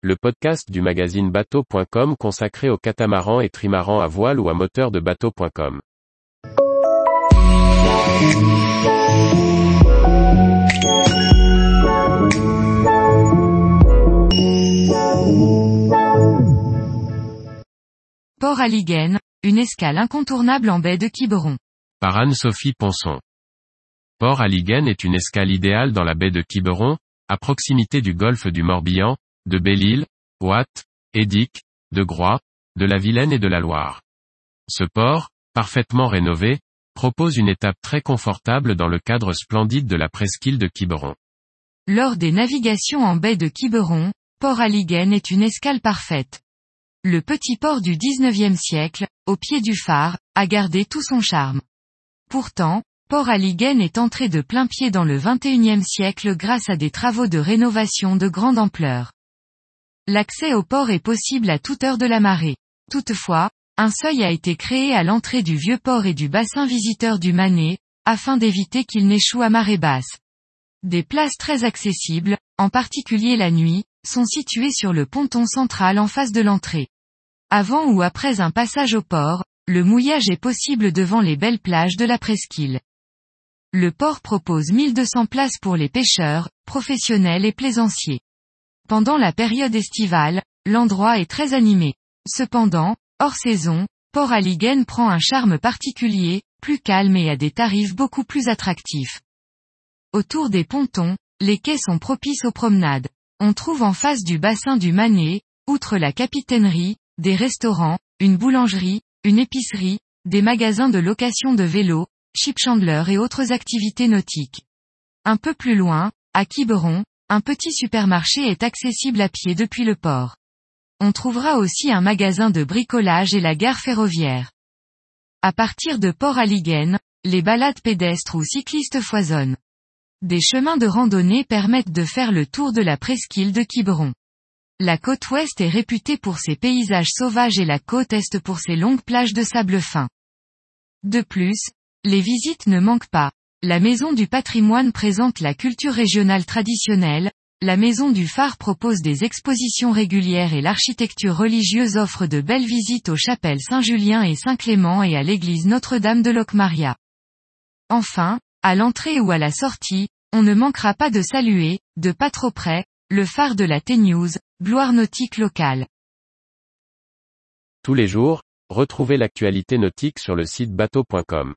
le podcast du magazine bateau.com consacré aux catamarans et trimarans à voile ou à moteur de bateau.com. Port Aliguen, une escale incontournable en baie de Quiberon. Par Anne-Sophie Ponson. Port Aliguen est une escale idéale dans la baie de Quiberon, à proximité du golfe du Morbihan, de Belle-Île, Ouate, Édic, de Groix, de la Vilaine et de la Loire. Ce port, parfaitement rénové, propose une étape très confortable dans le cadre splendide de la presqu'île de Quiberon. Lors des navigations en baie de Quiberon, Port Aliguen est une escale parfaite. Le petit port du 19e siècle, au pied du phare, a gardé tout son charme. Pourtant, Port Aliguen est entré de plein pied dans le 21e siècle grâce à des travaux de rénovation de grande ampleur. L'accès au port est possible à toute heure de la marée. Toutefois, un seuil a été créé à l'entrée du vieux port et du bassin visiteur du Manet, afin d'éviter qu'il n'échoue à marée basse. Des places très accessibles, en particulier la nuit, sont situées sur le ponton central en face de l'entrée. Avant ou après un passage au port, le mouillage est possible devant les belles plages de la presqu'île. Le port propose 1200 places pour les pêcheurs, professionnels et plaisanciers. Pendant la période estivale, l'endroit est très animé. Cependant, hors saison, Port Aliguen prend un charme particulier, plus calme et à des tarifs beaucoup plus attractifs. Autour des pontons, les quais sont propices aux promenades. On trouve en face du bassin du Manet, outre la capitainerie, des restaurants, une boulangerie, une épicerie, des magasins de location de vélos, chipchandler et autres activités nautiques. Un peu plus loin, à Quiberon, un petit supermarché est accessible à pied depuis le port. On trouvera aussi un magasin de bricolage et la gare ferroviaire. À partir de Port Aliguen, les balades pédestres ou cyclistes foisonnent. Des chemins de randonnée permettent de faire le tour de la presqu'île de Quiberon. La côte ouest est réputée pour ses paysages sauvages et la côte est pour ses longues plages de sable fin. De plus, les visites ne manquent pas. La Maison du patrimoine présente la culture régionale traditionnelle, la Maison du phare propose des expositions régulières et l'architecture religieuse offre de belles visites aux chapelles Saint-Julien et Saint-Clément et à l'église Notre-Dame de Locmaria. Enfin, à l'entrée ou à la sortie, on ne manquera pas de saluer, de pas trop près, le phare de la T-News, gloire nautique locale. Tous les jours, retrouvez l'actualité nautique sur le site bateau.com.